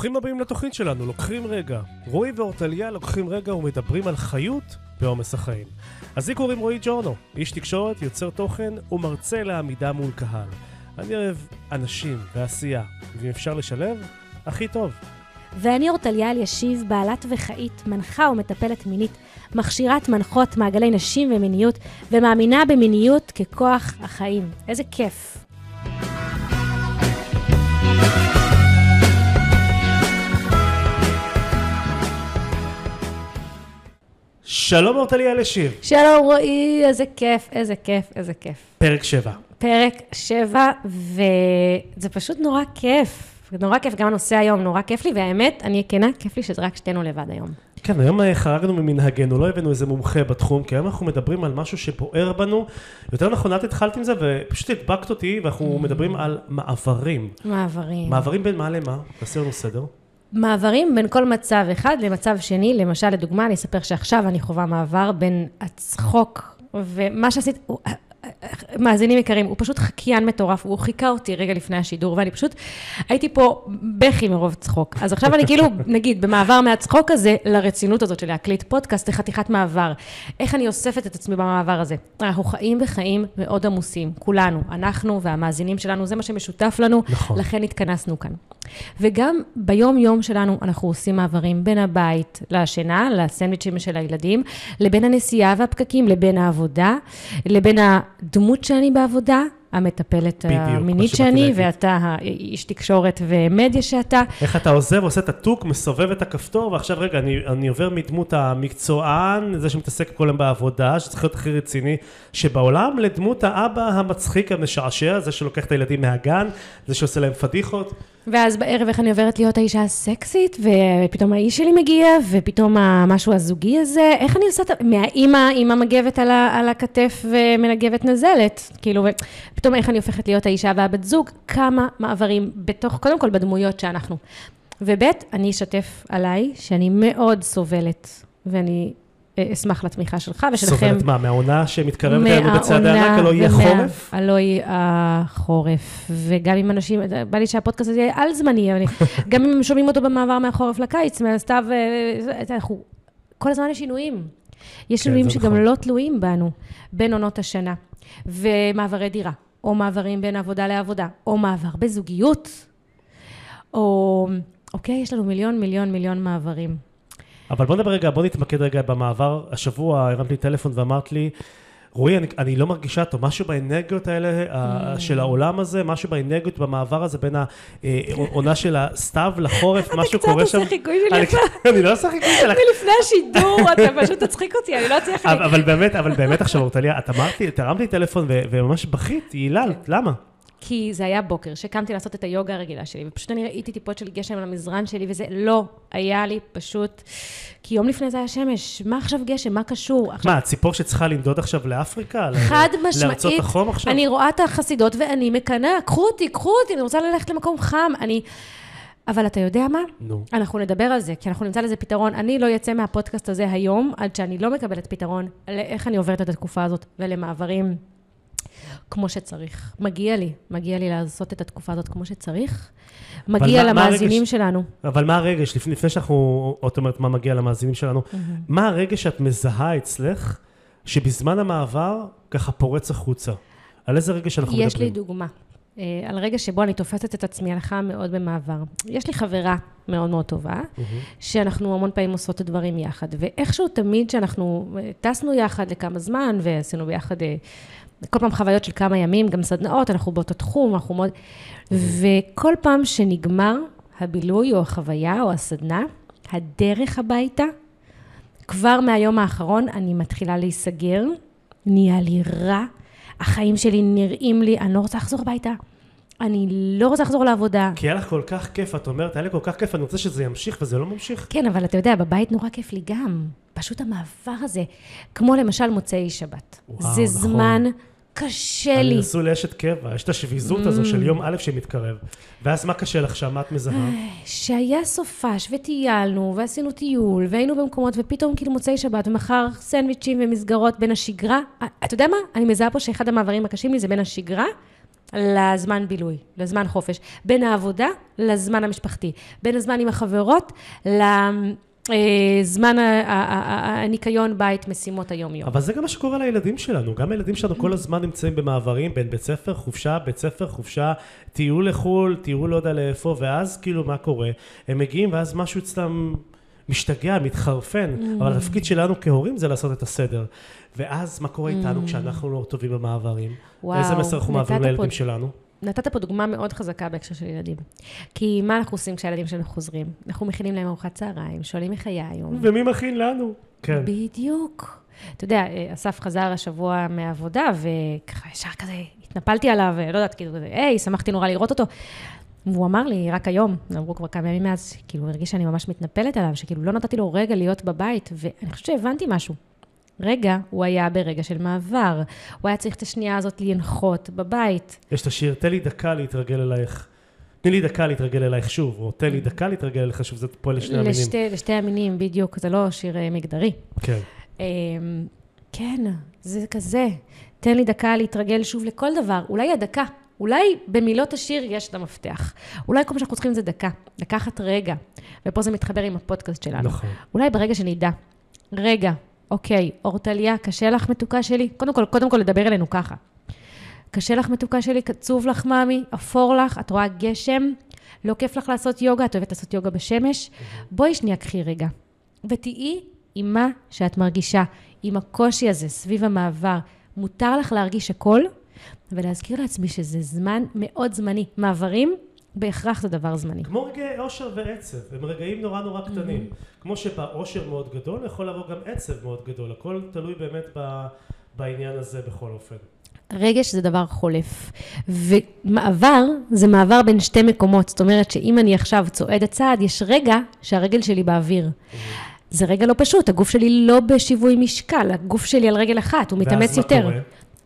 ברוכים הבאים לתוכנית שלנו, לוקחים רגע. רועי ואורטליה לוקחים רגע ומדברים על חיות בעומס החיים. אז לי קוראים רועי ג'ורנו, איש תקשורת, יוצר תוכן ומרצה לעמידה מול קהל. אני אוהב אנשים ועשייה, ואם אפשר לשלב, הכי טוב. ואני אורטליה אלישיב, בעלת וחאית, מנחה ומטפלת מינית, מכשירת מנחות מעגלי נשים ומיניות, ומאמינה במיניות ככוח החיים. איזה כיף. שלום אורטליה לשיר. שלום רועי, איזה כיף, איזה כיף, איזה כיף. פרק 7. פרק 7, וזה פשוט נורא כיף. נורא כיף, גם הנושא היום נורא כיף לי, והאמת, אני כנה, כיף לי שזה רק שתינו לבד היום. כן, היום חרגנו ממנהגנו, לא הבאנו איזה מומחה בתחום, כי היום אנחנו מדברים על משהו שבוער בנו. יותר נכון, את התחלת עם זה, ופשוט הדבקת אותי, ואנחנו. מדברים על מעברים. מעברים. מעברים בין מה למה? תעשה לנו סדר. מעברים בין כל מצב אחד למצב שני, למשל, לדוגמה, אני אספר שעכשיו אני חווה מעבר בין הצחוק, ומה שעשית, מאזינים יקרים, הוא פשוט חקיין מטורף, הוא חיכה אותי רגע לפני השידור, ואני פשוט הייתי פה בכי מרוב צחוק. אז עכשיו אני כאילו, נגיד, במעבר מהצחוק הזה לרצינות הזאת של להקליט פודקאסט, לחתיכת מעבר. איך אני אוספת את עצמי במעבר הזה? אנחנו חיים בחיים מאוד עמוסים, כולנו, אנחנו והמאזינים שלנו, זה מה שמשותף לנו, נכון. לכן התכנסנו כאן. וגם ביום-יום שלנו אנחנו עושים מעברים בין הבית לשינה, לסנדוויצ'ים של הילדים, לבין הנסיעה והפקקים, לבין העבודה, לבין הדמות שאני בעבודה, המטפלת בדיוק, המינית שאני, להגיד. ואתה האיש תקשורת ומדיה שאתה. איך אתה עוזב, עושה את הטוק, מסובב את הכפתור, ועכשיו רגע, אני, אני עובר מדמות המקצוען, זה שמתעסק כל היום בעבודה, שצריך להיות הכי רציני שבעולם, לדמות האבא המצחיק המשעשע, זה שלוקח את הילדים מהגן, זה שעושה להם פדיחות. ואז בערב איך אני עוברת להיות האישה הסקסית, ופתאום האיש שלי מגיע, ופתאום המשהו הזוגי הזה, איך אני עושה את. מהאימא עם המגבת על, ה, על הכתף ומנגבת נזלת, כאילו, ופתאום איך אני הופכת להיות האישה והבת זוג, כמה מעברים בתוך, קודם כל בדמויות שאנחנו. וב', אני אשתף עליי, שאני מאוד סובלת, ואני אה, אשמח לתמיכה שלך ושלכם. סובלת מה, מהעונה שמתקרבת אלינו בצעדי ענק, הלא יהיה חורף? הלא יהיה החורף, וגם אם אנשים, בא לי שהפודקאסט הזה יהיה על זמני, גם אם הם שומעים אותו במעבר מהחורף לקיץ, מהסתיו, אה, אנחנו, כל הזמן יש שינויים. יש כן, שינויים שגם נכון. לא תלויים בנו, בין עונות השנה, ומעברי דירה, או מעברים בין עבודה לעבודה, או מעבר בזוגיות, או, אוקיי, יש לנו מיליון, מיליון, מיליון מעברים. אבל בוא נדבר רגע, בוא נתמקד רגע במעבר. השבוע הרמת לי טלפון ואמרת לי, רועי, אני, אני לא מרגישה טוב, משהו באנרגיות האלה ה- Mm. של העולם הזה, משהו באנרגיות במעבר הזה בין העונה של הסתיו לחורף, משהו קצת קורה עושה שם. חיקוי שלי אני-. אני לא עושה חיקוי שלך. מלפני השידור, אתה פשוט תצחיק אותי, אני לא אצליח... אבל אבל באמת, אבל באמת עכשיו, אורטליה, את אמרת לי, את הרמת לי טלפון ו- וממש בכית, היללת, למה? כי זה היה בוקר, שקמתי לעשות את היוגה הרגילה שלי, ופשוט אני ראיתי טיפות של גשם על המזרן שלי, וזה לא היה לי פשוט... כי יום לפני זה היה שמש, מה עכשיו גשם? מה קשור? עכשיו, מה, הציפור שצריכה לנדוד עכשיו לאפריקה? ל- חד לארצות משמעית, החום עכשיו? אני רואה את החסידות ואני מקנאה, קחו אותי, קחו אותי, אני רוצה ללכת למקום חם, אני... אבל אתה יודע מה? נו. אנחנו נדבר על זה, כי אנחנו נמצא לזה פתרון. אני לא אצא מהפודקאסט הזה היום, עד שאני לא מקבלת פתרון לאיך אני עוברת את התקופה הזאת ולמעברים כמו שצריך. מגיע לי, מגיע לי לעשות את התקופה הזאת כמו שצריך. מגיע מה- מה למאזינים הרגש- שלנו. אבל מה הרגש, לפני, לפני שאנחנו, את אומרת מה מגיע למאזינים שלנו, מה הרגש שאת מזהה אצלך, שבזמן המעבר ככה פורץ החוצה? על איזה רגש אנחנו יש לי מדברים? דוגמה. אה, על רגע שבו אני תופסת את עצמי הלכה מאוד במעבר. יש לי חברה מאוד מאוד טובה, שאנחנו המון פעמים עושות את הדברים יחד, ואיכשהו תמיד שאנחנו אה, טסנו יחד לכמה זמן, ועשינו ביחד אה, כל פעם חוויות של כמה ימים, גם סדנאות, אנחנו באותו תחום, אנחנו מאוד... וכל פעם שנגמר הבילוי או החוויה או הסדנה, הדרך הביתה, כבר מהיום האחרון אני מתחילה להיסגר, נהיה לי רע, החיים שלי נראים לי, אני לא רוצה לחזור הביתה. אני לא רוצה לחזור לעבודה. כי היה לך כל כך כיף, את אומרת, היה לי כל כך כיף, אני רוצה שזה ימשיך וזה לא ממשיך. כן, אבל אתה יודע, בבית נורא כיף לי גם. פשוט המעבר הזה, כמו למשל מוצאי שבת. וואו, זה נכון. זמן קשה לי. אני נשוי לאשת קבע, יש את השביזות הזו של יום א' שמתקרב. ואז מה קשה לך שם? מה את מזהה? שהיה סופש וטיילנו ועשינו טיול והיינו במקומות ופתאום כאילו מוצאי שבת ומחר סנדוויצ'ים ומסגרות בין השגרה. אתה יודע מה? אני מזהה פה שאחד המעברים הקשים לי זה בין השגרה לזמן בילוי, לזמן חופש, בין העבודה לזמן המשפחתי, בין הזמן עם החברות לזמן הניקיון בית, משימות היום-יום. אבל זה גם מה שקורה לילדים שלנו, גם הילדים שלנו כל הזמן נמצאים במעברים בין בית ספר, חופשה, בית ספר, חופשה, טיול לחו"ל, טיול לא יודע לאיפה, ואז כאילו מה קורה? הם מגיעים ואז משהו אצלם... משתגע, מתחרפן, mm. אבל התפקיד שלנו כהורים זה לעשות את הסדר. ואז מה קורה איתנו mm. כשאנחנו לא טובים במעברים? וואו, איזה מסר אנחנו מעבירים לילדים שלנו? נתת פה דוגמה מאוד חזקה בהקשר של ילדים. כי מה אנחנו עושים כשהילדים שלנו חוזרים? אנחנו מכינים להם ארוחת צהריים, שואלים איך היה היום. ומי מכין לנו? כן. בדיוק. אתה יודע, אסף חזר השבוע מהעבודה, וככה ישר כזה התנפלתי עליו, לא יודעת, כאילו, היי, שמחתי נורא לראות אותו. והוא אמר לי, רק היום, עברו כבר כמה ימים מאז, כאילו, הוא הרגיש שאני ממש מתנפלת עליו, שכאילו לא נתתי לו רגע להיות בבית, ואני חושבת שהבנתי משהו. רגע, הוא היה ברגע של מעבר. הוא היה צריך את השנייה הזאת לנחות בבית. יש את השיר, תן לי דקה להתרגל אלייך. תני לי דקה להתרגל אלייך שוב, או תן לי דקה להתרגל אלייך שוב, זה פועל לשני המינים. לשתי, לשתי המינים, בדיוק, זה לא שיר אה, מגדרי. כן. אמ, כן, זה כזה. תן לי דקה להתרגל שוב לכל דבר. אולי הדקה אולי במילות השיר יש את המפתח. אולי כל מה שאנחנו צריכים זה דקה, לקחת רגע. ופה זה מתחבר עם הפודקאסט שלנו. נכון. אולי ברגע שנדע, רגע, אוקיי, אורטליה, קשה לך מתוקה שלי? קודם כל, קודם כל לדבר אלינו ככה. קשה לך מתוקה שלי? קצוב לך מאמי? אפור לך? את רואה גשם? לא כיף לך לעשות יוגה? את אוהבת לעשות יוגה בשמש? בואי שנייה, קחי רגע. ותהיי עם מה שאת מרגישה, עם הקושי הזה סביב המעבר. מותר לך להרגיש הכל, ולהזכיר לעצמי שזה זמן מאוד זמני. מעברים, בהכרח זה דבר זמני. כמו רגעי אושר ועצב, הם רגעים נורא נורא קטנים. Mm-hmm. כמו שבאושר מאוד גדול, יכול לבוא גם עצב מאוד גדול. הכל תלוי באמת ב, בעניין הזה בכל אופן. רגש זה דבר חולף. ומעבר זה מעבר בין שתי מקומות. זאת אומרת שאם אני עכשיו צועדת צעד, יש רגע שהרגל שלי באוויר. Mm-hmm. זה רגע לא פשוט, הגוף שלי לא בשיווי משקל, הגוף שלי על רגל אחת, הוא מתאמץ יותר. ואז מה קורה?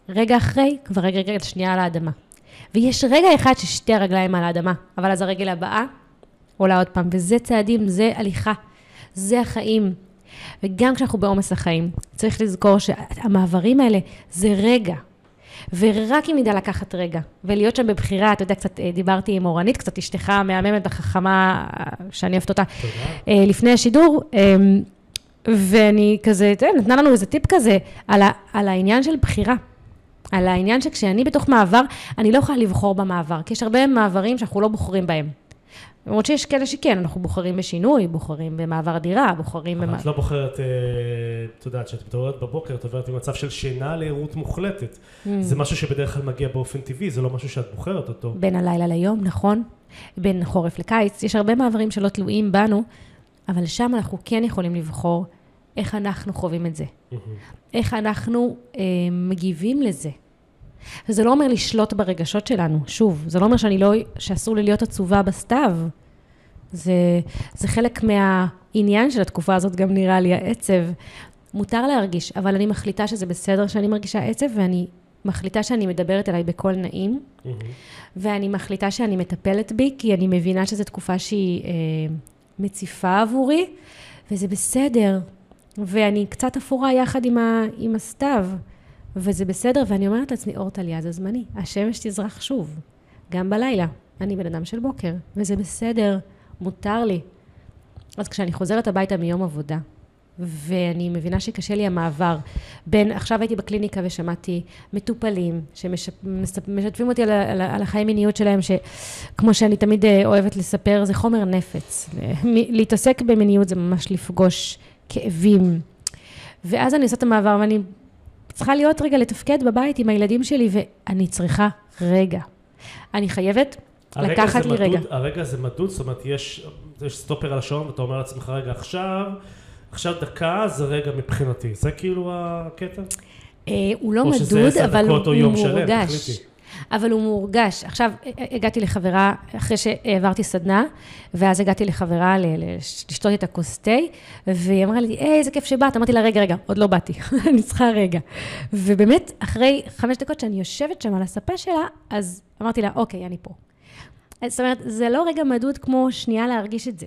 רגע אחרי, כבר רגע, רגע שנייה על האדמה. ויש רגע אחד ששתי הרגליים על האדמה, אבל אז הרגל הבאה עולה עוד פעם, וזה צעדים, זה הליכה, זה החיים. וגם כשאנחנו בעומס החיים, צריך לזכור שהמעברים האלה זה רגע. ורק אם נדע לקחת רגע, ולהיות שם בבחירה, אתה יודע, קצת אה, דיברתי עם אורנית, קצת אשתך המהממת החכמה, שאני אוהבת אותה, תודה. אה, לפני השידור, אמ, ואני כזה, אתה יודע, נתנה לנו איזה טיפ כזה על, ה, על העניין של בחירה. על העניין שכשאני בתוך מעבר, אני לא יכולה לבחור במעבר, כי יש הרבה מעברים שאנחנו לא בוחרים בהם. למרות שיש כאלה שכן, אנחנו בוחרים בשינוי, בוחרים במעבר דירה, בוחרים... אבל את לא בוחרת, אה, את יודעת, כשאת מתעוררת בבוקר, את עוברת ממצב של שינה לערות מוחלטת. Mm. זה משהו שבדרך כלל מגיע באופן טבעי, זה לא משהו שאת בוחרת אותו. בין הלילה ליום, נכון. בין חורף לקיץ, יש הרבה מעברים שלא תלויים בנו, אבל שם אנחנו כן יכולים לבחור איך אנחנו חווים את זה. Mm-hmm. איך אנחנו אה, מגיבים לזה. וזה לא אומר לשלוט ברגשות שלנו, שוב, זה לא אומר שאני לא, שאסור לי להיות עצובה בסתיו. זה, זה חלק מהעניין של התקופה הזאת, גם נראה לי, העצב. מותר להרגיש, אבל אני מחליטה שזה בסדר שאני מרגישה עצב, ואני מחליטה שאני מדברת אליי בקול נעים, mm-hmm. ואני מחליטה שאני מטפלת בי, כי אני מבינה שזו תקופה שהיא אה, מציפה עבורי, וזה בסדר. ואני קצת אפורה יחד עם, ה, עם הסתיו. וזה בסדר, ואני אומרת לעצמי, אור טליה זה זמני, השמש תזרח שוב, גם בלילה. אני בן אדם של בוקר, וזה בסדר, מותר לי. אז כשאני חוזרת הביתה מיום עבודה, ואני מבינה שקשה לי המעבר בין, עכשיו הייתי בקליניקה ושמעתי מטופלים שמשתפים אותי על, על, על החיי מיניות שלהם, שכמו שאני תמיד אה, אוהבת לספר, זה חומר נפץ. להתעסק במיניות זה ממש לפגוש כאבים. ואז אני עושה את המעבר ואני צריכה להיות רגע לתפקד בבית עם הילדים שלי, ואני צריכה רגע. אני חייבת לקחת לי מדוד, רגע. הרגע זה מדוד, זאת אומרת, יש, יש סטופר על השעון, ואתה אומר לעצמך, רגע, עכשיו, עכשיו דקה זה רגע מבחינתי. זה כאילו הקטע? אה, הוא לא מדוד, אבל הוא מורגש. אבל הוא מורגש. עכשיו, הגעתי לחברה, אחרי שהעברתי סדנה, ואז הגעתי לחברה לשתות את הכוס תה, והיא אמרה לי, היי, איזה כיף שבאת. אמרתי לה, רגע, רגע, עוד לא באתי, אני צריכה רגע. ובאמת, אחרי חמש דקות שאני יושבת שם על הספה שלה, אז אמרתי לה, אוקיי, אני פה. זאת אומרת, זה לא רגע מדוד כמו שנייה להרגיש את זה.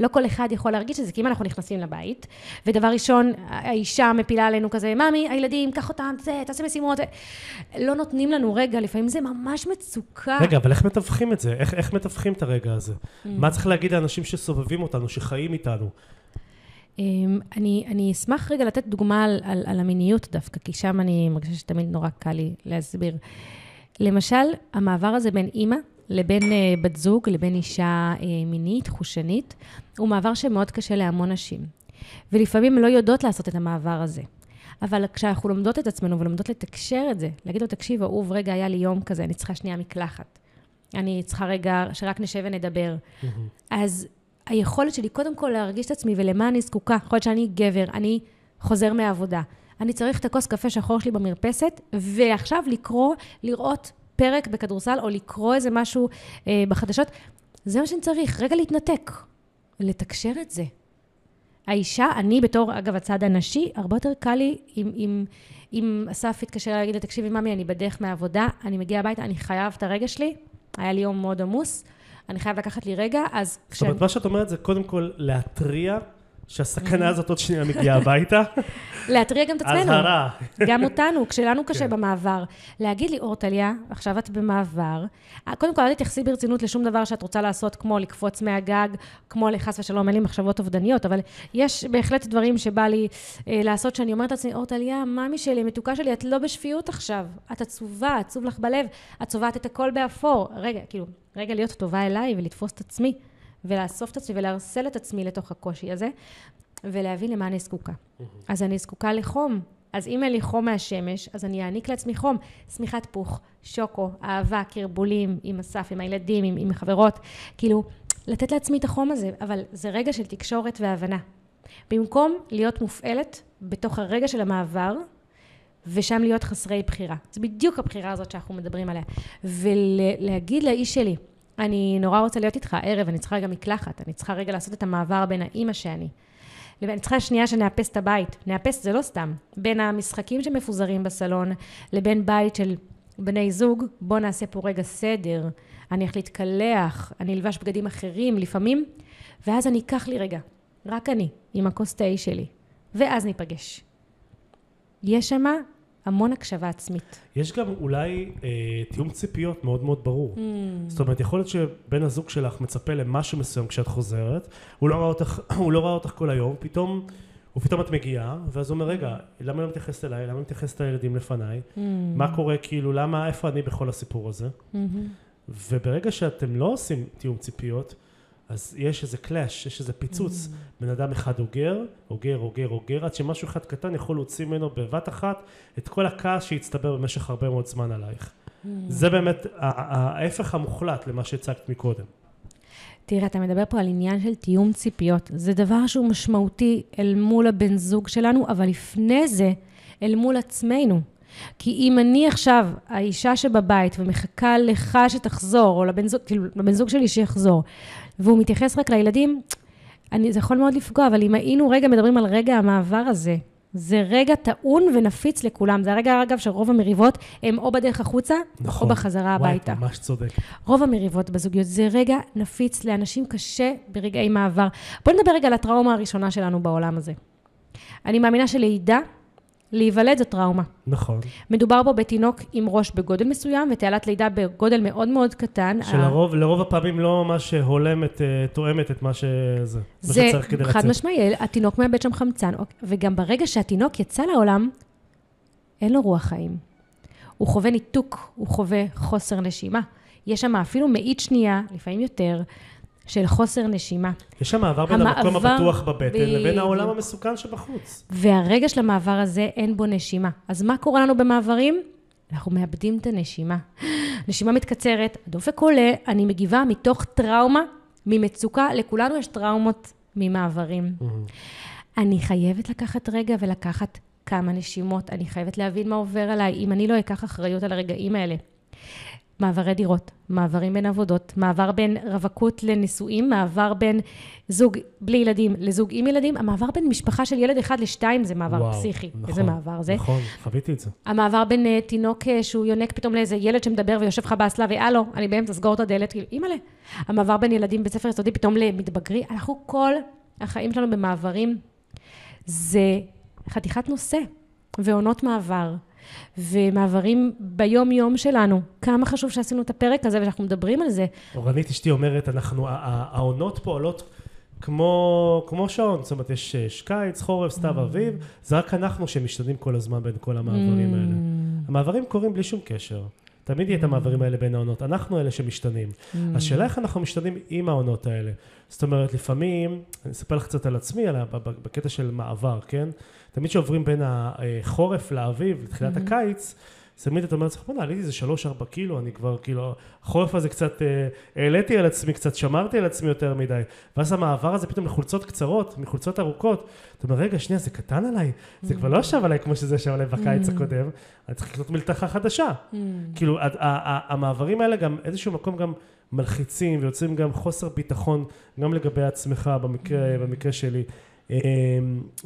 לא כל אחד יכול להרגיש את זה, כי אם אנחנו נכנסים לבית, ודבר ראשון, האישה מפילה עלינו כזה, ממי, הילדים, קח אותם, זה, תעשה משימות, לא נותנים לנו רגע, לפעמים זה ממש מצוקה. רגע, אבל איך מתווכים את זה? איך, איך מתווכים את הרגע הזה? Mm. מה צריך להגיד לאנשים שסובבים אותנו, שחיים איתנו? אמ, אני, אני אשמח רגע לתת דוגמה על, על, על המיניות דווקא, כי שם אני מרגישה שתמיד נורא קל לי להסביר. למשל, המעבר הזה בין אימא לבין uh, בת זוג, לבין אישה uh, מינית, חושנית, הוא מעבר שמאוד קשה להמון נשים. ולפעמים לא יודעות לעשות את המעבר הזה. אבל כשאנחנו לומדות את עצמנו ולומדות לתקשר את זה, להגיד לו, תקשיב, אהוב, רגע, היה לי יום כזה, אני צריכה שנייה מקלחת. אני צריכה רגע שרק נשב ונדבר. אז היכולת שלי קודם כל להרגיש את עצמי ולמה אני זקוקה, יכול להיות שאני גבר, אני חוזר מהעבודה. אני צריך את הכוס קפה שחור שלי במרפסת, ועכשיו לקרוא, לראות פרק בכדורסל, או לקרוא איזה משהו אה, בחדשות. זה מה שאני צריך, רגע להתנתק, לתקשר את זה. האישה, אני בתור, אגב, הצד הנשי, הרבה יותר קל לי אם, אם, אם אסף יתקשר להגיד לי, תקשיבי, ממי, אני בדרך מהעבודה, אני מגיע הביתה, אני חייב את הרגע שלי, היה לי יום מאוד עמוס, אני חייב לקחת לי רגע, אז... זאת אומרת, מה שאת אומרת זה קודם כל להתריע שהסכנה הזאת עוד שנייה מגיעה הביתה. להתריע גם את עצמנו. אזהרה. גם אותנו, כשלנו קשה כן. במעבר. להגיד לי, אורטליה, עכשיו את במעבר, קודם כל, אל תתייחסי ברצינות לשום דבר שאת רוצה לעשות, כמו לקפוץ מהגג, כמו לחס ושלום, אין לי מחשבות אובדניות, אבל יש בהחלט דברים שבא לי אה, לעשות, שאני אומרת לעצמי, אורטליה, ממי שלי, מתוקה שלי, את לא בשפיות עכשיו. את עצובה, עצוב לך בלב, את צובעת את הכל באפור. רגע, כאילו, רגע להיות טובה אליי ולתפוס את עצמי. ולאסוף את עצמי ולהרסל את עצמי לתוך הקושי הזה, ולהבין למה אני זקוקה. אז אני זקוקה לחום. אז אם אין לי חום מהשמש, אז אני אעניק לעצמי חום. שמיכת פוך, שוקו, אהבה, קרבולים, עם אסף, עם הילדים, עם, עם חברות. כאילו, לתת לעצמי את החום הזה, אבל זה רגע של תקשורת והבנה. במקום להיות מופעלת בתוך הרגע של המעבר, ושם להיות חסרי בחירה. זה בדיוק הבחירה הזאת שאנחנו מדברים עליה. ולהגיד לאיש שלי, אני נורא רוצה להיות איתך הערב, אני צריכה רגע מקלחת, אני צריכה רגע לעשות את המעבר בין האימא שאני. אני צריכה שנייה שנאפס את הבית. נאפס זה לא סתם. בין המשחקים שמפוזרים בסלון לבין בית של בני זוג, בוא נעשה פה רגע סדר. אני הולך להתקלח, אני אלבש בגדים אחרים לפעמים, ואז אני אקח לי רגע, רק אני, עם הכוס תה שלי, ואז ניפגש. יש שמה המון הקשבה עצמית. יש גם אולי אה, תיאום ציפיות מאוד מאוד ברור. Mm. זאת אומרת, יכול להיות שבן הזוג שלך מצפה למשהו מסוים כשאת חוזרת, הוא לא ראה אותך, הוא לא ראה אותך כל היום, פתאום, ופתאום את מגיעה, ואז הוא אומר, רגע, למה לא מתייחסת אליי? למה מתייחסת לילדים לפניי? Mm. מה קורה, כאילו, למה, איפה אני בכל הסיפור הזה? Mm-hmm. וברגע שאתם לא עושים תיאום ציפיות, אז יש איזה קלאש, יש איזה פיצוץ. Mm. בן אדם אחד אוגר, אוגר, אוגר, אוגר, עד שמשהו אחד קטן יכול להוציא ממנו בבת אחת את כל הכעס שהצטבר במשך הרבה מאוד זמן עלייך. Mm. זה באמת ההפך המוחלט למה שהצגת מקודם. תראה, אתה מדבר פה על עניין של תיאום ציפיות. זה דבר שהוא משמעותי אל מול הבן זוג שלנו, אבל לפני זה, אל מול עצמנו. כי אם אני עכשיו האישה שבבית ומחכה לך שתחזור, או לבן זוג, כאילו, לבן זוג שלי שיחזור, והוא מתייחס רק לילדים, אני, זה יכול מאוד לפגוע, אבל אם היינו רגע מדברים על רגע המעבר הזה, זה רגע טעון ונפיץ לכולם. זה הרגע, אגב, שרוב המריבות הם או בדרך החוצה, נכון, או בחזרה וואי, הביתה. וואי, ממש צודק. רוב המריבות בזוגיות זה רגע נפיץ לאנשים קשה ברגעי מעבר. בואו נדבר רגע על הטראומה הראשונה שלנו בעולם הזה. אני מאמינה שלידה להיוולד זו טראומה. נכון. מדובר פה בתינוק עם ראש בגודל מסוים ותעלת לידה בגודל מאוד מאוד קטן. שלרוב לרוב הפעמים לא ממש הולמת, אה, תואמת את מה שזה, זה מה שצריך כדי לצאת. זה חד משמעי, התינוק מאבד שם חמצן, וגם ברגע שהתינוק יצא לעולם, אין לו רוח חיים. הוא חווה ניתוק, הוא חווה חוסר נשימה. יש שם אפילו מאית שנייה, לפעמים יותר, של חוסר נשימה. יש שם מעבר בין המקום הפתוח בבטן ב... לבין העולם המסוכן שבחוץ. והרגע של המעבר הזה, אין בו נשימה. אז מה קורה לנו במעברים? אנחנו מאבדים את הנשימה. נשימה מתקצרת, הדופק עולה, אני מגיבה מתוך טראומה, ממצוקה, לכולנו יש טראומות ממעברים. Mm-hmm. אני חייבת לקחת רגע ולקחת כמה נשימות, אני חייבת להבין מה עובר עליי, אם אני לא אקח אחריות על הרגעים האלה. מעברי דירות, מעברים בין עבודות, מעבר בין רווקות לנישואים, מעבר בין זוג בלי ילדים לזוג עם ילדים, המעבר בין משפחה של ילד אחד לשתיים זה מעבר וואו, פסיכי. נכון, איזה מעבר זה. נכון, חוויתי את זה. המעבר בין uh, תינוק uh, שהוא יונק פתאום לאיזה ילד שמדבר ויושב לך באסלה, והלו, אני באמצע, סגור את הדלת, כאילו, אימא'לה. המעבר בין ילדים בבית ספר יסודי פתאום למתבגרי, אנחנו כל החיים שלנו במעברים, זה חתיכת נושא, ועונות מעבר, ומעברים ביום-יום שלנו. כמה חשוב שעשינו את הפרק הזה ושאנחנו מדברים על זה. אורנית אשתי אומרת, אנחנו, העונות פה עולות כמו, כמו שעון, זאת אומרת, יש יש קיץ, חורף, Mm. סתיו, אביב, זה רק אנחנו שמשתנים כל הזמן בין כל המעברים האלה. Mm. המעברים קורים בלי שום קשר. תמיד יהיה את המעברים האלה בין העונות, אנחנו אלה שמשתנים. Mm. השאלה איך אנחנו משתנים עם העונות האלה. זאת אומרת, לפעמים, אני אספר לך קצת על עצמי, על בקטע של מעבר, כן? תמיד כשעוברים בין החורף לאביב, לתחילת הקיץ, אז תמיד אתה אומר לעצמך, בוא'נה, עליתי איזה שלוש-ארבע קילו, אני כבר, כאילו, החורף הזה קצת, אה, העליתי על עצמי קצת, שמרתי על עצמי יותר מדי. ואז המעבר הזה פתאום לחולצות קצרות, מחולצות ארוכות. אתה אומר, רגע, שנייה, זה קטן עליי, זה כבר לא ישב עליי כמו שזה ישב עליי בקיץ הקודם, אני צריך לקנות מלתחה חדשה. כאילו, המעברים האלה גם איזשהו מקום גם מלחיצים ויוצרים גם חוסר ביטחון, גם לגבי עצמך במקרה, במקרה שלי. אמ,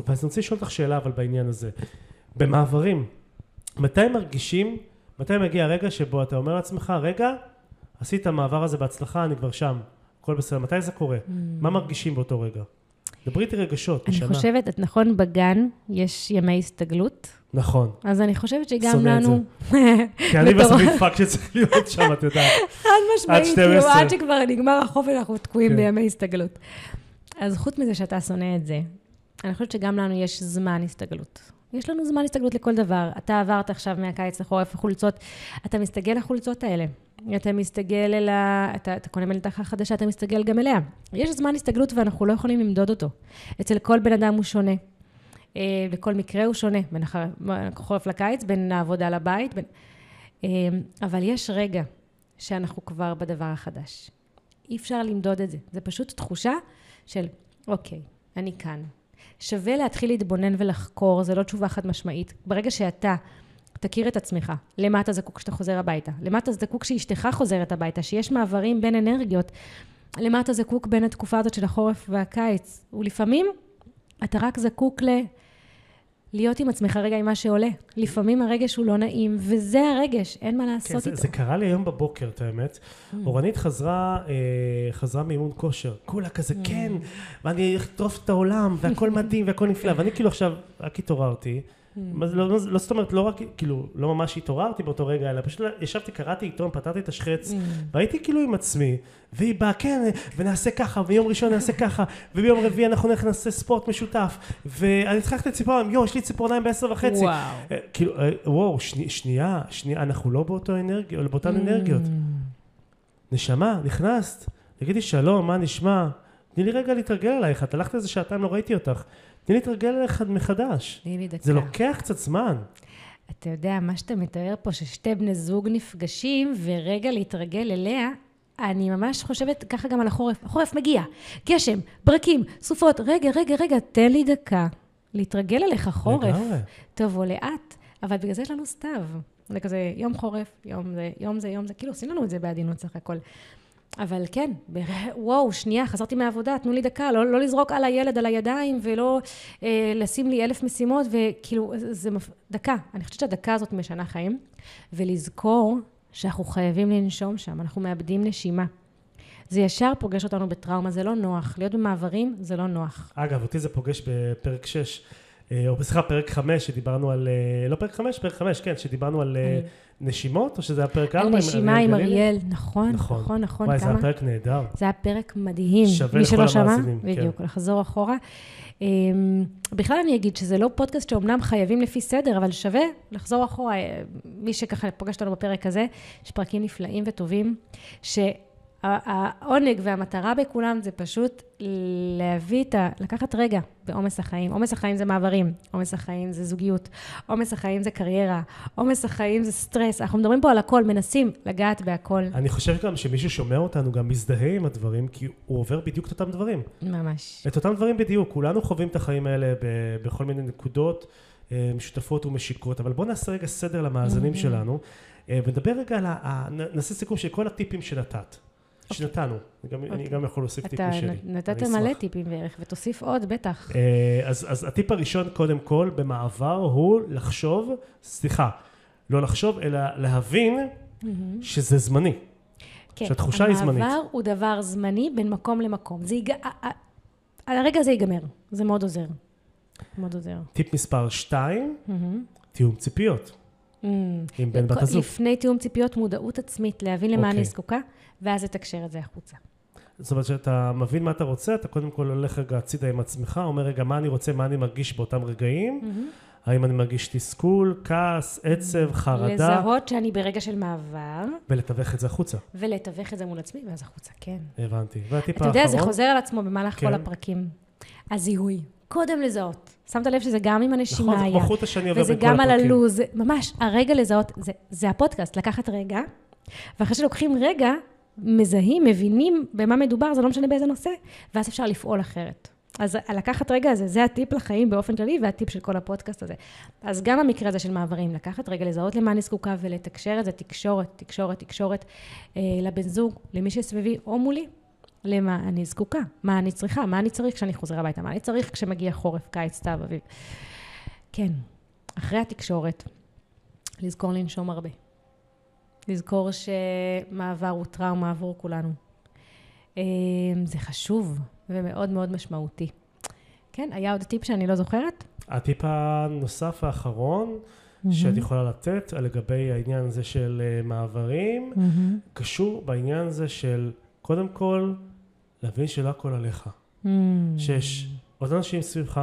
ואז אני רוצה לשאול אותך שאלה אבל בעניין הזה. במעברים, מתי מרגישים, מתי מגיע הרגע שבו אתה אומר לעצמך, רגע, עשית המעבר הזה בהצלחה, אני כבר שם, הכל בסדר, מתי זה קורה? מה מרגישים באותו רגע? דברי איתי רגשות, אני נשמה. חושבת, את נכון, בגן יש ימי הסתגלות, נכון. אז אני חושבת שגם שונא את לנו... כי אני בסביב פאק שצריך להיות שם, את יודעת. חד משמעית, 12. כאילו, עד שכבר נגמר החופש, אנחנו תקועים כן. בימי הסתגלות. אז חוץ מזה שאתה שונא את זה, אני חושבת שגם לנו יש זמן הסתגלות. יש לנו זמן הסתגלות לכל דבר. אתה עברת עכשיו מהקיץ לחורף החולצות, אתה מסתגל לחולצות האלה. אתה מסתגל אל ה... אתה, אתה קונה מלתחה חדשה, אתה מסתגל גם אליה. יש זמן הסתגלות ואנחנו לא יכולים למדוד אותו. אצל כל בן אדם הוא שונה. אה, בכל מקרה הוא שונה, בין הח- החורף לקיץ, בין העבודה לבית, בין... אה, אבל יש רגע שאנחנו כבר בדבר החדש. אי אפשר למדוד את זה. זה פשוט תחושה של, אוקיי, אני כאן. שווה להתחיל להתבונן ולחקור, זו לא תשובה חד משמעית. ברגע שאתה תכיר את עצמך, למה אתה זקוק כשאתה חוזר הביתה, למה אתה זקוק כשאשתך חוזרת הביתה, שיש מעברים בין אנרגיות, למה אתה זקוק בין התקופה הזאת של החורף והקיץ. ולפעמים אתה רק זקוק ל... להיות עם עצמך רגע עם מה שעולה. לפעמים הרגש הוא לא נעים, וזה הרגש, אין מה כן, לעשות זה, איתו. זה קרה לי היום בבוקר, את האמת. אורנית חזרה, אה, חזרה מאימון כושר. כולה כזה, כן, ואני אטרוף את העולם, והכל מדהים, והכל נפלא. ואני כאילו עכשיו, רק התעוררתי. מה זה, לא, לא, לא זאת אומרת, לא רק, כאילו, לא ממש התעוררתי באותו רגע, אלא פשוט ישבתי, קראתי עיתון, פתרתי את השחץ, והייתי כאילו עם עצמי, והיא באה, כן, ונעשה ככה, ויום ראשון נעשה ככה, וביום רביעי אנחנו נלך נעשה ספורט משותף, ואני צריך ללכת לציפורניים, יואו, יש לי ציפורניים בעשר וחצי. וואו. אה, כאילו, אה, וואו, שני, שנייה, שנייה, אנחנו לא באותו אנרגיה, לא באותן אנרגיות. נשמה, נכנסת, תגידי שלום, מה נשמע? תני לי רגע להתרגל עלייך, את הלכת איזה שעתיים, לא ראיתי אותך. תני להתרגל עליך מחדש. תני לי דקה. זה לוקח קצת זמן. אתה יודע, מה שאתה מתאר פה, ששתי בני זוג נפגשים, ורגע להתרגל אליה, אני ממש חושבת ככה גם על החורף. החורף מגיע, גשם, ברקים, סופות, רגע, רגע, רגע, תן לי דקה. להתרגל אליך חורף. לגמרי. תבוא לאט, אבל בגלל זה יש לנו סתיו. זה כזה יום חורף, יום זה, יום זה, יום זה, כאילו עושים לנו את זה בעדינות סך הכל. אבל כן. וואו, שנייה, חזרתי מהעבודה, תנו לי דקה, לא, לא לזרוק על הילד, על הידיים, ולא אה, לשים לי אלף משימות, וכאילו, זה מפ... דקה. אני חושבת שהדקה הזאת משנה חיים, ולזכור שאנחנו חייבים לנשום שם, אנחנו מאבדים נשימה. זה ישר פוגש אותנו בטראומה, זה לא נוח. להיות במעברים זה לא נוח. אגב, אותי זה פוגש בפרק 6, או סליחה, פרק 5, שדיברנו על, אה, לא פרק 5, פרק 5, כן, שדיברנו על אה, נשימות, או שזה היה פרק 4? על נשימה עם אריאל, נכון, נכון. נכון, נכון, וואי, זה כמה... היה פרק נהדר. זה היה פרק מדהים. שווה מי לכל המאזינים, כן. בדיוק, לחזור אחורה. אמ, בכלל אני אגיד שזה לא פודקאסט שאומנם חייבים לפי סדר, אבל שווה לחזור אחורה. אה, מי שככה פוגש אותנו בפרק הזה, יש פרקים נפלאים וטובים, שהעונג והמטרה בכולם זה פשוט להביא את ה... לקחת רגע בעומס החיים. עומס החיים זה מעברים, עומס החיים זה זוגיות, עומס החיים זה קריירה, עומס החיים זה סטרס. אנחנו מדברים פה על הכל, מנסים לגעת בהכל. אני חושב גם שמישהו שומע אותנו גם מזדהה עם הדברים, כי הוא עובר בדיוק את אותם דברים. ממש. את אותם דברים בדיוק, כולנו חווים את החיים האלה ב- בכל מיני נקודות אה, משותפות ומשיקות, אבל בואו נעשה רגע סדר למאזינים שלנו. אה, ונדבר רגע על ה... נעשה סיכום של כל הטיפים שנתת, שנתנו. אני גם- אני אוקיי. גם יכול להוסיף אתה טיפים שלי. נ- נתת מלא. טיפים בערך, ותוסיף עוד, בטח. אה, אז, אז הטיפ הראשון, קודם כל, במעבר, הוא לחשוב, סליחה, לא לחשוב, אלא להבין שזה זמני. כן, שהתחושה היא זמנית. המעבר הוא דבר זמני בין מקום למקום. זה יג... ה- ה- הרגע הזה ייגמר, זה מאוד עוזר. מאוד עוזר. טיפ מספר 2, מהמם. תיאום ציפיות. עם בן בת הזוג. לפני תיאום ציפיות, מודעות עצמית, להבין למה אוקיי. אני זקוקה, ואז לתקשר את זה החוצה. זאת אומרת שאתה מבין מה אתה רוצה, אתה קודם כל הולך רגע הצידה עם עצמך, אומר רגע מה אני רוצה, מה אני מרגיש באותם רגעים, האם אני מרגיש תסכול, כעס, עצב, חרדה, לזהות שאני ברגע של מעבר, ולתווך את זה החוצה. ולתווך את זה מול עצמי, ואז החוצה, כן. הבנתי. והטיפ אתה יודע, זה האחרון, חוזר על עצמו במהלך כן. כל הפרקים. הזיהוי. קודם לזהות. שמת לב שזה גם עם הנשימה נכון, זה היה. כמו חוט השני עובר וזה בין כל גם על הפרקים. הלו"ז, זה- ממש, הרגע לזהות, זה, זה הפודקאסט, לקחת רגע, ואחרי שלוקחים רגע, מזהים, מבינים במה מדובר, זה לא משנה באיזה נושא, ואז אפשר לפעול אחרת. אז לקחת רגע הזה, זה הטיפ לחיים באופן כללי, והטיפ של כל הפודקאסט הזה. אז גם המקרה הזה של מעברים, לקחת רגע, לזהות למה אני זקוקה ולתקשר את זה, תקשורת, תקשורת, תקשורת, אה, לבן זוג, למי שסביבי או מולי, למה אני זקוקה, מה אני צריכה, מה אני צריך כשאני חוזר הביתה, מה אני צריך כשמגיע חורף, קיץ, סתיו, אביב. כן, אחרי התקשורת, לזכור לנשום הרבה. לזכור שמעבר הוא טראומה עבור כולנו. אה, זה חשוב ומאוד מאוד משמעותי. כן, היה עוד טיפ שאני לא זוכרת? הטיפ הנוסף האחרון, שאת יכולה לתת על לגבי העניין הזה של אה, מעברים, מהמם. קשור בעניין הזה של, קודם כל, להבין שלא הכל עליך. מהמם. שיש עוד אנשים סביבך,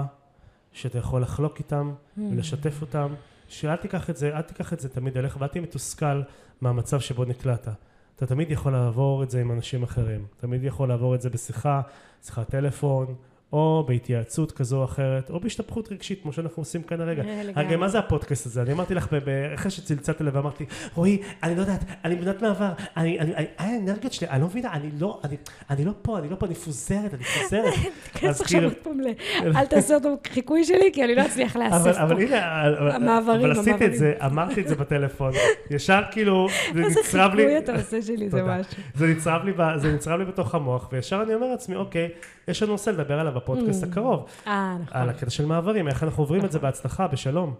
שאתה יכול לחלוק איתם Mm. ולשתף אותם, שאל תיקח את זה, אל תיקח את זה תמיד אליך, ואל תהיה מתוסכל מהמצב שבו נקלעת. אתה תמיד יכול לעבור את זה עם אנשים אחרים. תמיד יכול לעבור את זה בשיחה, שיחת טלפון, או בהתייעצות כזו או אחרת, או בהשתפכות רגשית, כמו שאנחנו עושים כאן הרגע. אה. רגע, מה זה הפודקאסט הזה? אני אמרתי לך, אחרי שצלצלת אליי ואמרתי, רועי, אני לא יודעת, אני בנת מעבר, אני, אני, אני, האנרגיות שלי, אני לא מבינה, אני לא, אני, אני לא פה, אני לא פה, אני מפוזרת, אני מפוזרת. תיכנס אז עכשיו כאילו- עוד פעם ל... אל תעשה אותו חיקוי שלי, כי אני לא אצליח אבל, לאסף אבל פה. הנה, אבל- המעברים, אבל עשיתי. את זה, אמרתי את זה בטלפון, ישר כאילו, זה איזה נצרב לי, חיקוי אתה עושה שלי, זה. משהו. זה נצרב לי בתוך המוח, וישר אני אומר לעצמי, אוקיי, יש לנו נושא לדבר עליו בפודקאסט Mm. הקרוב, אה, נכון. על הקטע של מעברים, איך אנחנו עוברים את זה בהצלחה, בשלום.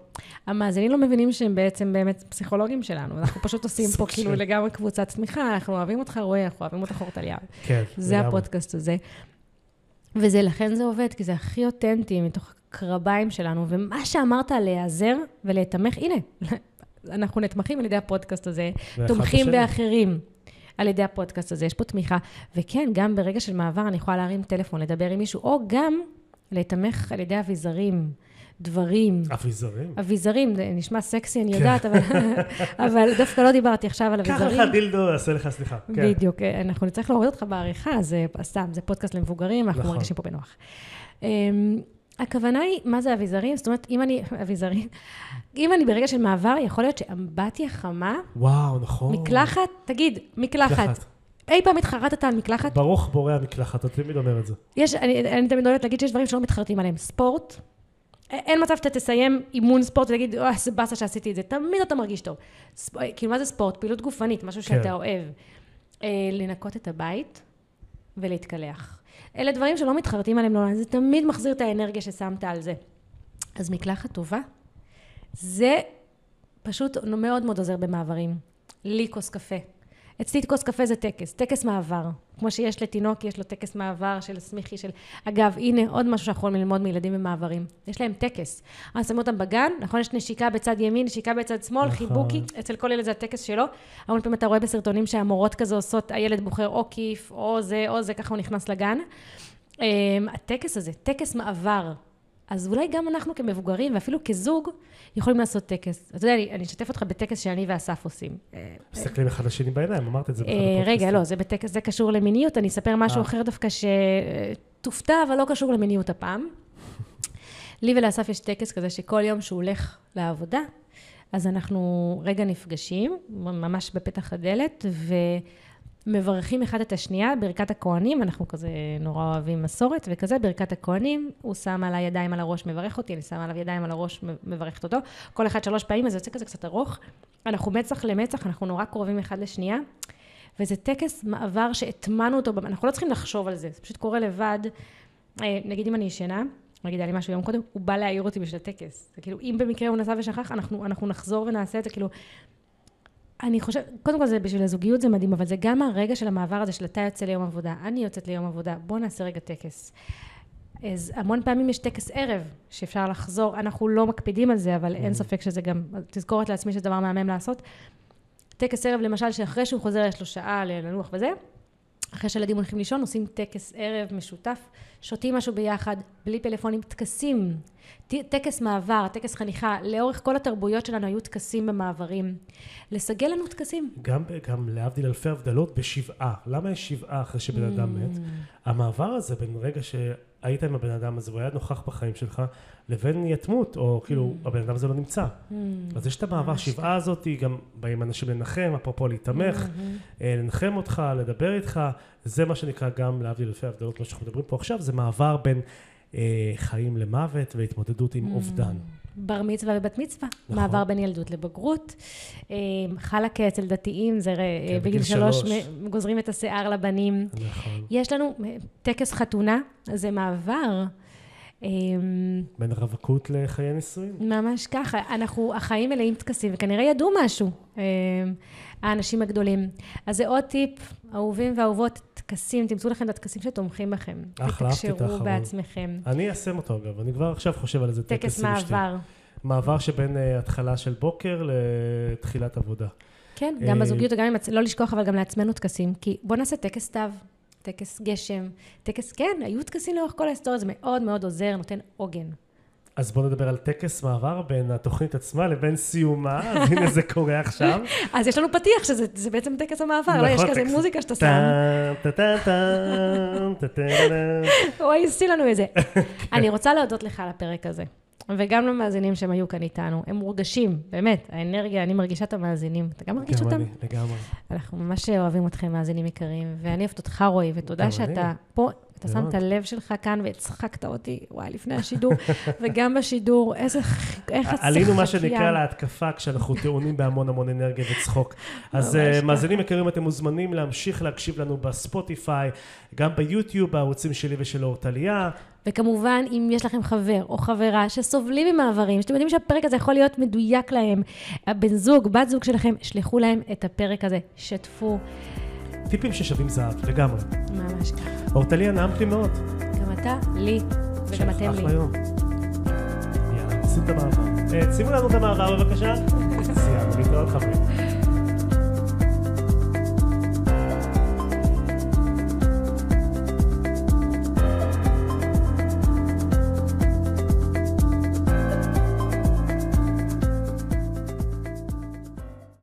המאזינים לא מבינים שהם בעצם באמת פסיכולוגים שלנו. אנחנו פשוט עושים פה כאילו של- לגמרי קבוצת תמיכה, אנחנו אוהבים אותך רועי, אנחנו אוהבים אותך אורטליה. כן, זה לגמרי. הפודקאסט הזה. וזה, לכן זה עובד, כי זה הכי אותנטי מתוך הקרביים שלנו. ומה שאמרת להיעזר ולהיתמך, הנה, אנחנו נתמכים על ידי הפודקאסט הזה, תומכים. באחרים על ידי הפודקאסט הזה, יש פה תמיכה. וכן, גם ברגע של מעבר אני יכולה להרים טלפון, לדבר עם מישהו, או גם להיתמך על ידי אביזרים, דברים. אביזרים. אביזרים, זה נשמע סקסי, אני כן. יודעת, אבל, אבל דווקא לא דיברתי עכשיו על קח אביזרים. לך דילדו, אעשה לך סליחה. כן. בדיוק, אה, אנחנו נצטרך להוריד אותך בעריכה, זה סתם, זה פודקאסט למבוגרים, אנחנו נכון. מרגישים פה בנוח. הכוונה היא, מה זה אביזרים? זאת אומרת, אם אני, אביזרים, אם אני ברגע של מעבר, יכול להיות שאמבטיה חמה, וואו, נכון. מקלחת, תגיד, מקלחת. מקלחת. אי פעם התחרטת על מקלחת? ברוך בורא המקלחת, אתה תמיד אומר את זה. יש, אני, אני תמיד אוהבת להגיד שיש דברים שלא מתחרטים עליהם. ספורט, א- אין מצב שאתה תסיים אימון ספורט ותגיד, אוי, איזה באסה שעשיתי את זה. תמיד אתה מרגיש טוב. ספ... כאילו, מה זה ספורט? פעילות גופנית, משהו כן. שאתה אוהב. אה, לנקות את הבית ולהתקלח. אלה דברים שלא מתחרטים עליהם לעולם, זה תמיד מחזיר את האנרגיה ששמת על זה. אז מקלחת טובה, זה פשוט מאוד מאוד עוזר במעברים. לי כוס קפה. אצלי כוס קפה זה טקס, טקס מעבר. כמו שיש לתינוק, יש לו טקס מעבר של סמיכי, של... אגב, הנה עוד משהו שאנחנו יכולים ללמוד מילדים במעברים. יש להם טקס. אז שמים אותם בגן, נכון? יש נשיקה בצד ימין, נשיקה בצד שמאל, נכון. חיבוקי, אצל כל ילד זה הטקס שלו. המון פעמים אתה רואה בסרטונים שהמורות כזה עושות, הילד בוחר או כיף, או זה, או זה, ככה הוא נכנס לגן. אמ, הטקס הזה, טקס מעבר. אז אולי גם אנחנו כמבוגרים, ואפילו כזוג, יכולים לעשות טקס. אתה יודע, אני, אני אשתף אותך בטקס שאני ואסף עושים. אה, מסתכלים אחד לשני בעיניים, אמרת את זה באחד אה, רגע. לא, זה בטקס, זה קשור למיניות, אני אספר משהו אה. אחר דווקא שתופתע, אבל לא קשור למיניות הפעם. לי ולאסף יש טקס כזה שכל יום שהוא הולך לעבודה, אז אנחנו רגע נפגשים, ממש בפתח הדלת, ומברכים אחד את השנייה, ברכת הכוהנים, אנחנו כזה נורא אוהבים מסורת, וכזה ברכת הכוהנים, הוא שם עליי ידיים על הראש, מברך אותי, אני שמה עליו ידיים על הראש, מברכת אותו, כל אחד שלוש פעמים, אז זה יוצא כזה קצת ארוך, אנחנו מצח למצח, אנחנו נורא קרובים אחד לשנייה, וזה טקס מעבר שהטמנו אותו, אנחנו לא צריכים לחשוב על זה, זה פשוט קורה לבד. אה, נגיד אם אני ישנה, נגיד היה לי משהו יום קודם, הוא בא להעיר אותי בשביל הטקס. זה כאילו, אם במקרה הוא נסע ושכח, אנחנו, אנחנו נחזור ונעשה את זה, כאילו... אני חושבת, קודם כל זה בשביל הזוגיות זה מדהים, אבל זה גם הרגע של המעבר הזה של אתה יוצא ליום עבודה, אני יוצאת ליום עבודה, בוא נעשה רגע טקס. אז המון פעמים יש טקס ערב שאפשר לחזור, אנחנו לא מקפידים על זה, אבל אין mm. ספק שזה גם, תזכורת לעצמי שזה דבר מהמם לעשות. טקס ערב למשל, שאחרי שהוא חוזר יש לו שעה לנוח וזה, אחרי שהילדים הולכים לישון, עושים טקס ערב משותף, שותים משהו ביחד, בלי פלאפונים, טקסים, טקס מעבר, טקס חניכה, לאורך כל התרבויות שלנו היו טקסים במעברים. לסגל לנו טקסים. גם, גם להבדיל אלפי הבדלות, בשבעה. למה יש שבעה אחרי שבן אדם מת? Mm. המעבר הזה בין רגע שהיית עם הבן אדם הזה והוא היה נוכח בחיים שלך, לבין יתמות, או כאילו mm. הבן אדם הזה לא נמצא. Mm. אז יש את המעבר, שבעה הזאת, גם באים אנשים לנחם, אפרופו להתמך, mm-hmm. אה, לנחם אותך, לדבר איתך, זה מה שנקרא גם להבדיל אלפי הבדלות, מה שאנחנו מדברים פה עכשיו, זה מעבר בין אה, חיים למוות והתמודדות עם אובדן. בר מצווה ובת מצווה, נכון. מעבר בין ילדות לבגרות. אה, חלקה אצל דתיים, זה אה, כן, בגיל שלוש גוזרים את השיער לבנים. נכון. יש לנו טקס חתונה, זה מעבר. בין רווקות לחיי נישואים. ממש ככה. אנחנו, החיים מלאים טקסים, וכנראה ידעו משהו, האנשים הגדולים. אז זה עוד טיפ, אהובים ואהובות, טקסים, תמצאו לכם את הטקסים שתומכים בכם. אחלה, אהבתי את האחרון. בעצמכם. אני איישם אותו אגב, אני כבר עכשיו חושב על איזה טקס. טקס מעבר. מעבר שבין uh, התחלה של בוקר לתחילת עבודה. כן, גם בזוגיות וגם עם, לא לשכוח, אבל גם לעצמנו טקסים. כי בואו נעשה טקס סתיו, טקס גשם, טקס, כן, היו טקסים לאורך כל ההיסטוריה, זה מאוד מאוד עוזר, נותן עוגן. אז בואו נדבר על טקס מעבר בין התוכנית עצמה לבין סיומה, אז הנה זה קורה עכשיו. אז יש לנו פתיח שזה בעצם טקס המעבר, לא? יש כזה מוזיקה שאתה שם. אוי, עשי לנו את זה. אני רוצה להודות לך על הפרק הזה. וגם למאזינים שהם היו כאן איתנו, הם מורגשים, באמת, האנרגיה, אני מרגישה את המאזינים. אתה גם מרגיש אותם? לגמרי. אנחנו ממש אוהבים אתכם, מאזינים יקרים, ואני אוהבת אותך, רועי, ותודה שאתה פה אתה שם את הלב שלך כאן והצחקת אותי, וואי, לפני השידור, וגם בשידור, איזה, איך הצחק עלינו מה שנקרא להתקפה כשאנחנו טעונים בהמון המון אנרגיה וצחוק. אז אה, מאזינים יקרים, אתם מוזמנים להמשיך להקשיב לנו בספוטיפיי, גם ביוטיוב, בערוצים שלי ושל אורטליה. וכמובן, אם יש לכם חבר או חברה שסובלים ממעברים, שאתם יודעים שהפרק הזה יכול להיות מדויק להם, בן זוג, בת זוג שלכם, שלחו להם את הפרק הזה, שתפו. טיפים ששווים זהב, לגמרי. ממש ככה. אורטליה, נעמת לי מאוד. גם אתה, לי, וגם אתם לי. אחלה יום. יאללה, שים את המעבר. אה, שימו לנו את המעבר בבקשה. סיימנו להתראות חברים.